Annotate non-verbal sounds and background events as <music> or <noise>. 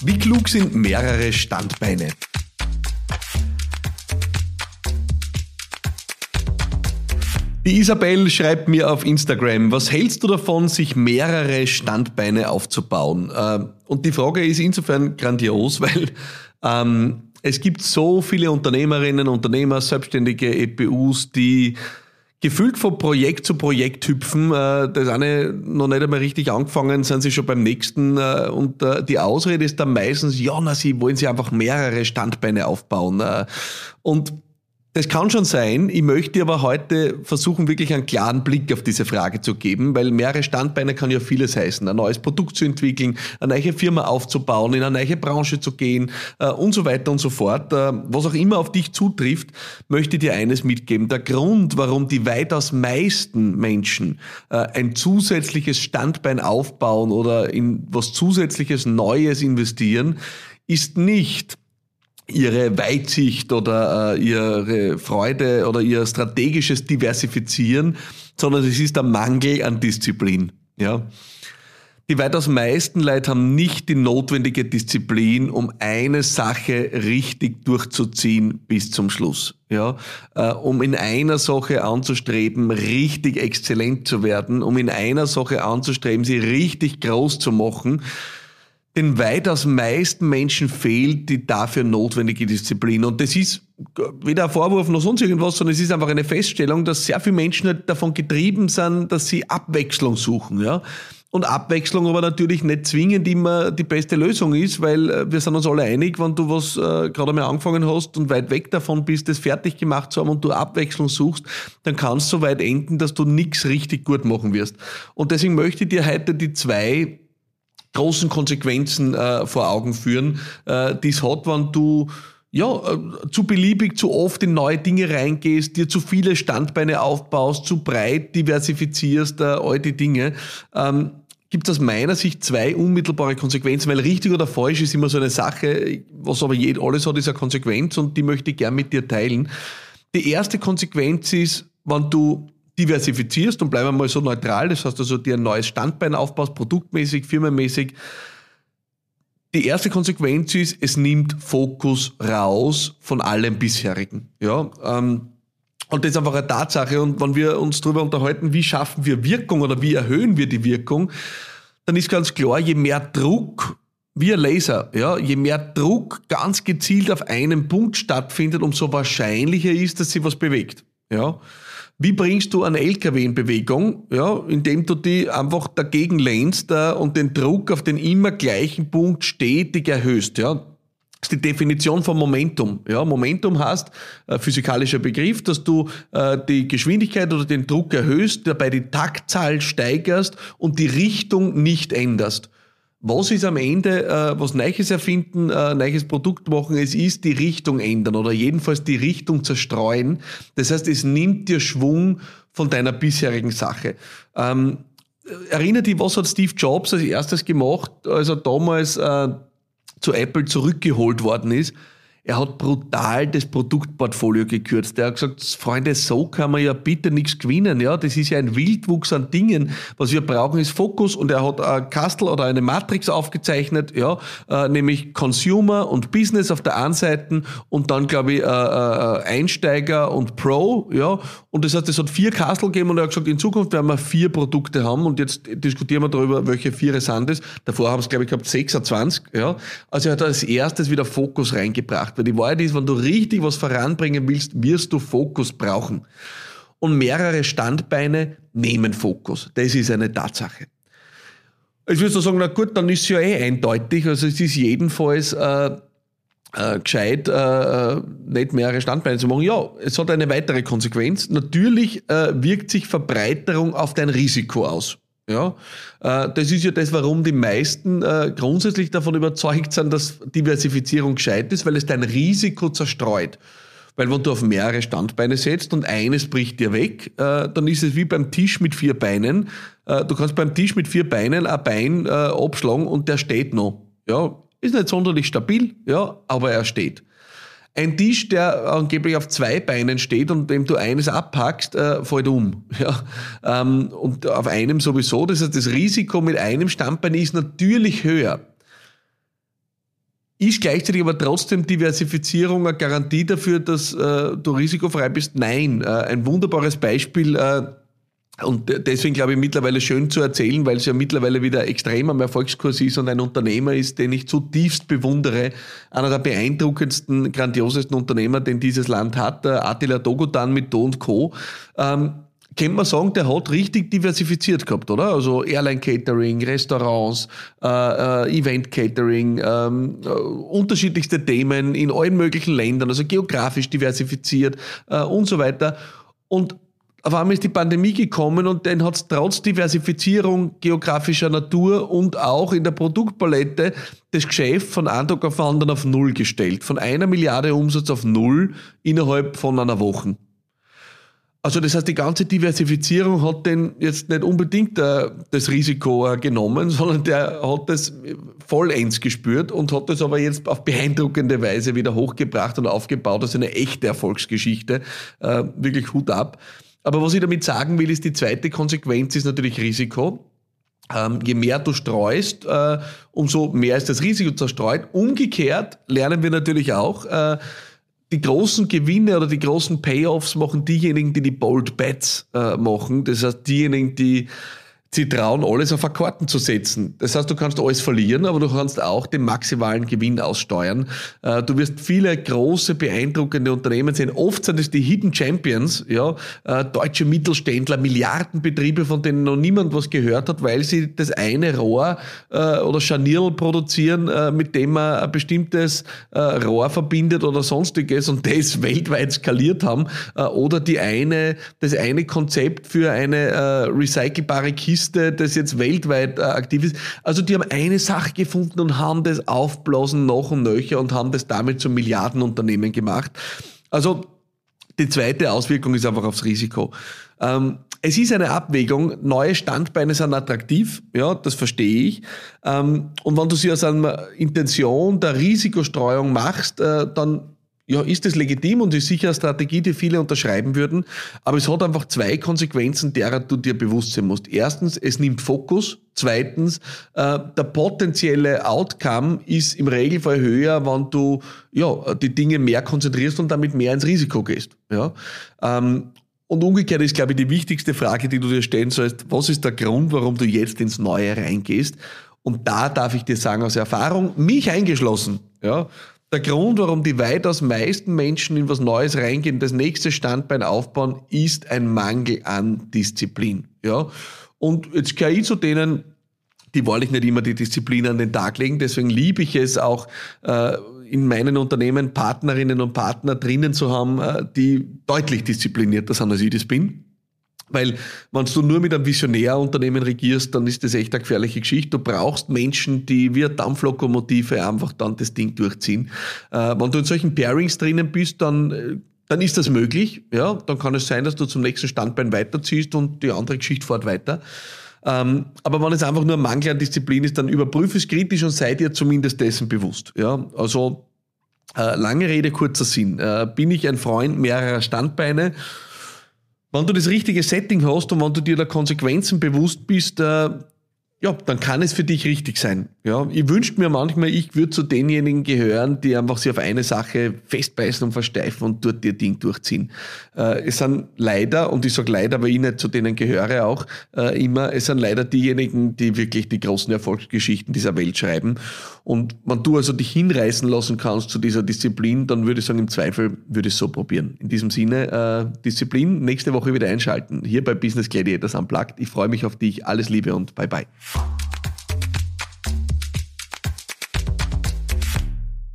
Wie klug sind mehrere Standbeine? Die Isabel schreibt mir auf Instagram, was hältst du davon, sich mehrere Standbeine aufzubauen? Äh, und die Frage ist insofern grandios, <laughs> weil ähm, es gibt so viele Unternehmerinnen, Unternehmer, selbstständige EPUs, die gefühlt von Projekt zu Projekt hüpfen. Äh, das eine noch nicht einmal richtig angefangen, sind sie schon beim nächsten. Äh, und äh, die Ausrede ist dann meistens, ja, na, sie wollen sie einfach mehrere Standbeine aufbauen. Und das kann schon sein. Ich möchte aber heute versuchen, wirklich einen klaren Blick auf diese Frage zu geben, weil mehrere Standbeine kann ja vieles heißen. Ein neues Produkt zu entwickeln, eine neue Firma aufzubauen, in eine neue Branche zu gehen äh, und so weiter und so fort. Äh, was auch immer auf dich zutrifft, möchte ich dir eines mitgeben. Der Grund, warum die weitaus meisten Menschen äh, ein zusätzliches Standbein aufbauen oder in was zusätzliches Neues investieren, ist nicht, ihre Weitsicht oder äh, ihre Freude oder ihr strategisches Diversifizieren, sondern es ist der Mangel an Disziplin. Ja. Die weitaus meisten Leute haben nicht die notwendige Disziplin, um eine Sache richtig durchzuziehen bis zum Schluss. Ja, äh, um in einer Sache anzustreben, richtig exzellent zu werden, um in einer Sache anzustreben, sie richtig groß zu machen den weitaus meisten Menschen fehlt die dafür notwendige Disziplin. Und das ist weder ein Vorwurf noch sonst irgendwas, sondern es ist einfach eine Feststellung, dass sehr viele Menschen halt davon getrieben sind, dass sie Abwechslung suchen. Ja? Und Abwechslung aber natürlich nicht zwingend immer die beste Lösung ist, weil äh, wir sind uns alle einig, wenn du was äh, gerade einmal angefangen hast und weit weg davon bist, das fertig gemacht zu haben und du Abwechslung suchst, dann kann es so weit enden, dass du nichts richtig gut machen wirst. Und deswegen möchte ich dir heute die zwei großen Konsequenzen äh, vor Augen führen, äh, die es hat, wenn du ja, äh, zu beliebig, zu oft in neue Dinge reingehst, dir zu viele Standbeine aufbaust, zu breit diversifizierst, äh, all die Dinge. Ähm, gibt es aus meiner Sicht zwei unmittelbare Konsequenzen, weil richtig oder falsch ist immer so eine Sache, was aber jed, alles hat, ist eine Konsequenz und die möchte ich gern mit dir teilen. Die erste Konsequenz ist, wenn du diversifizierst und bleiben wir mal so neutral, das heißt also dir ein neues Standbein aufbaust, produktmäßig, firmenmäßig. Die erste Konsequenz ist, es nimmt Fokus raus von allem bisherigen. Ja, ähm, und das ist einfach eine Tatsache. Und wenn wir uns darüber unterhalten, wie schaffen wir Wirkung oder wie erhöhen wir die Wirkung, dann ist ganz klar, je mehr Druck wie ein Laser, ja, je mehr Druck ganz gezielt auf einem Punkt stattfindet, umso wahrscheinlicher ist, dass sich was bewegt. Ja. Wie bringst du einen LKW in Bewegung? Ja, indem du die einfach dagegen lehnst äh, und den Druck auf den immer gleichen Punkt stetig erhöhst. Ja, das ist die Definition von Momentum. Ja, Momentum heißt, äh, physikalischer Begriff, dass du äh, die Geschwindigkeit oder den Druck erhöhst, dabei die Taktzahl steigerst und die Richtung nicht änderst. Was ist am Ende, äh, was Neues erfinden, äh, neues Produkt machen? Es ist die Richtung ändern oder jedenfalls die Richtung zerstreuen. Das heißt, es nimmt dir Schwung von deiner bisherigen Sache. Ähm, erinnert dich, was hat Steve Jobs als erstes gemacht, als er damals äh, zu Apple zurückgeholt worden ist? Er hat brutal das Produktportfolio gekürzt. Er hat gesagt, Freunde, so kann man ja bitte nichts gewinnen. Ja, das ist ja ein Wildwuchs an Dingen. Was wir brauchen, ist Fokus. Und er hat ein Kastel oder eine Matrix aufgezeichnet, ja, äh, nämlich Consumer und Business auf der einen Seite und dann, glaube ich, äh, äh, Einsteiger und Pro, ja. Und das heißt, es hat vier Kastel gegeben und er hat gesagt, in Zukunft werden wir vier Produkte haben und jetzt diskutieren wir darüber, welche vier sind es. Davor haben es, glaube ich, gehabt 26, ja. Also er hat als erstes wieder Fokus reingebracht. Weil die Wahrheit ist, wenn du richtig was voranbringen willst, wirst du Fokus brauchen. Und mehrere Standbeine nehmen Fokus. Das ist eine Tatsache. Ich würde sagen, na gut, dann ist es ja eh eindeutig. Also es ist jedenfalls äh, äh, gescheit, äh, äh, nicht mehrere Standbeine zu machen. Ja, es hat eine weitere Konsequenz. Natürlich äh, wirkt sich Verbreiterung auf dein Risiko aus. Ja, äh, das ist ja das, warum die meisten äh, grundsätzlich davon überzeugt sind, dass Diversifizierung gescheit ist, weil es dein Risiko zerstreut. Weil wenn du auf mehrere Standbeine setzt und eines bricht dir weg, äh, dann ist es wie beim Tisch mit vier Beinen. Du kannst beim Tisch mit vier Beinen ein Bein abschlagen und der steht noch. Ja, ist nicht sonderlich stabil, ja, aber er steht. Ein Tisch, der angeblich auf zwei Beinen steht und dem du eines abpackst, äh, fällt um. <laughs> Ja. Ähm, und auf einem sowieso. Das heißt, das Risiko mit einem Standbein ist natürlich höher. ist gleichzeitig aber trotzdem Diversifizierung eine Garantie dafür, dass äh, du risikofrei bist? Nein. Äh, ein wunderbares Beispiel. Äh, und deswegen glaube ich mittlerweile schön zu erzählen, weil es ja mittlerweile wieder extrem am Erfolgskurs ist und ein Unternehmer ist, den ich zutiefst bewundere. Einer der beeindruckendsten, grandiosesten Unternehmer, den dieses Land hat, Attila Dogodan mit Do Co. Ähm, kann man sagen, der hat richtig diversifiziert gehabt, oder? Also Airline Catering, Restaurants, äh, äh, Event Catering, ähm, äh, unterschiedlichste Themen in allen möglichen Ländern, also geografisch diversifiziert äh, und so weiter. Und auf einmal ist die Pandemie gekommen und dann hat es trotz Diversifizierung geografischer Natur und auch in der Produktpalette das Geschäft von Tag auf anderen auf Null gestellt. Von einer Milliarde Umsatz auf Null innerhalb von einer Woche. Also das heißt, die ganze Diversifizierung hat den jetzt nicht unbedingt äh, das Risiko äh, genommen, <laughs> sondern der hat das vollends gespürt und hat das aber jetzt auf beeindruckende Weise wieder hochgebracht und aufgebaut. Das ist eine echte Erfolgsgeschichte. Äh, wirklich Hut ab. Aber was ich damit sagen will, ist, die zweite Konsequenz ist natürlich Risiko. Ähm, je mehr du streust, äh, umso mehr ist das Risiko zerstreut. Umgekehrt lernen wir natürlich auch, äh, die großen Gewinne oder die großen Payoffs machen diejenigen, die die Bold Bets äh, machen. Das heißt, diejenigen, die sie trauen, alles auf Akkorden zu setzen. Das heißt, du kannst alles verlieren, aber du kannst auch den maximalen Gewinn aussteuern. Äh, du wirst viele große, beeindruckende Unternehmen sehen. Oft sind es die Hidden Champions, ja, äh, deutsche Mittelständler, Milliardenbetriebe, von denen noch niemand was gehört hat, weil sie das eine Rohr äh, oder Scharnierl produzieren, mit dem man ein bestimmtes Rohr verbindet oder sonstiges und das <laughs> weltweit skaliert haben. Oder die eine, das eine Konzept für eine recycelbare Kiste Liste, das jetzt weltweit äh, aktiv ist. Also die haben eine Sache gefunden und haben das aufblasen noch und nöcher und haben das damit zum Milliardenunternehmen gemacht. Also die zweite Auswirkung ist einfach aufs Risiko. Ähm, es ist eine Abwägung. Neue Standbeine sind attraktiv, ja, das verstehe ich. Ähm, und wenn du sie aus einer Intention der Risikostreuung machst, äh, dann ja, ist es legitim und ist sicher eine Strategie, die viele unterschreiben würden. Aber es hat einfach zwei Konsequenzen, derer du dir bewusst sein musst. Erstens, es nimmt Fokus. Zweitens, äh, der potenzielle Outcome ist im Regelfall höher, wenn du ja, die Dinge mehr konzentrierst und damit mehr ins Risiko gehst. Ja? Ähm, und umgekehrt ist, glaube ich, die wichtigste Frage, die du dir stellen sollst, was ist der Grund, warum du jetzt ins Neue reingehst? Und da darf ich dir sagen, aus Erfahrung, mich eingeschlossen, ja, der Grund, warum die weitaus meisten Menschen in was Neues reingehen, das nächste Standbein aufbauen, ist ein Mangel an Disziplin. Ja? Und jetzt gehöre ich zu denen, die wahrlich nicht immer die Disziplin an den Tag legen. Deswegen liebe ich es auch, äh, in meinen Unternehmen Partnerinnen und Partner drinnen zu haben, äh, die deutlich disziplinierter sind, als ich das bin. Weil wenn du nur mit einem Visionärunternehmen regierst, dann ist das echt eine gefährliche Geschichte. Du brauchst Menschen, die wie eine Dampflokomotive einfach dann das Ding durchziehen. Äh, wenn du in solchen Pairings drinnen bist, dann äh, dann ist das möglich. Ja, dann kann es sein, dass du zum nächsten Standbein weiterziehst und die andere Geschichte fährt weiter. Ähm, aber wenn es einfach nur ein Mangel an Disziplin ist, dann überprüf es kritisch und sei dir zumindest dessen bewusst. Ja, also äh, lange Rede, kurzer Sinn. Äh, bin ich ein Freund mehrerer Standbeine? Wenn du das richtige Setting hast und wenn du dir der Konsequenzen bewusst bist, äh, ja, dann kann es für dich richtig sein. Ja, ich wünschte mir manchmal, ich würde zu denjenigen gehören, die einfach sich auf eine Sache festbeißen und versteifen und dort ihr Ding durchziehen. Äh, es sind leider, und ich sage leider, weil ich nicht zu denen gehöre auch äh, immer, es sind leider diejenigen, die wirklich die großen Erfolgsgeschichten dieser Welt schreiben. Und wenn du also dich hinreißen lassen kannst zu dieser Disziplin, dann würde ich sagen, im Zweifel würde ich es so probieren. In diesem Sinne, äh, Disziplin, nächste Woche wieder einschalten, hier bei Business Gladiators Unplugged. Ich freue mich auf dich, alles Liebe und bye bye.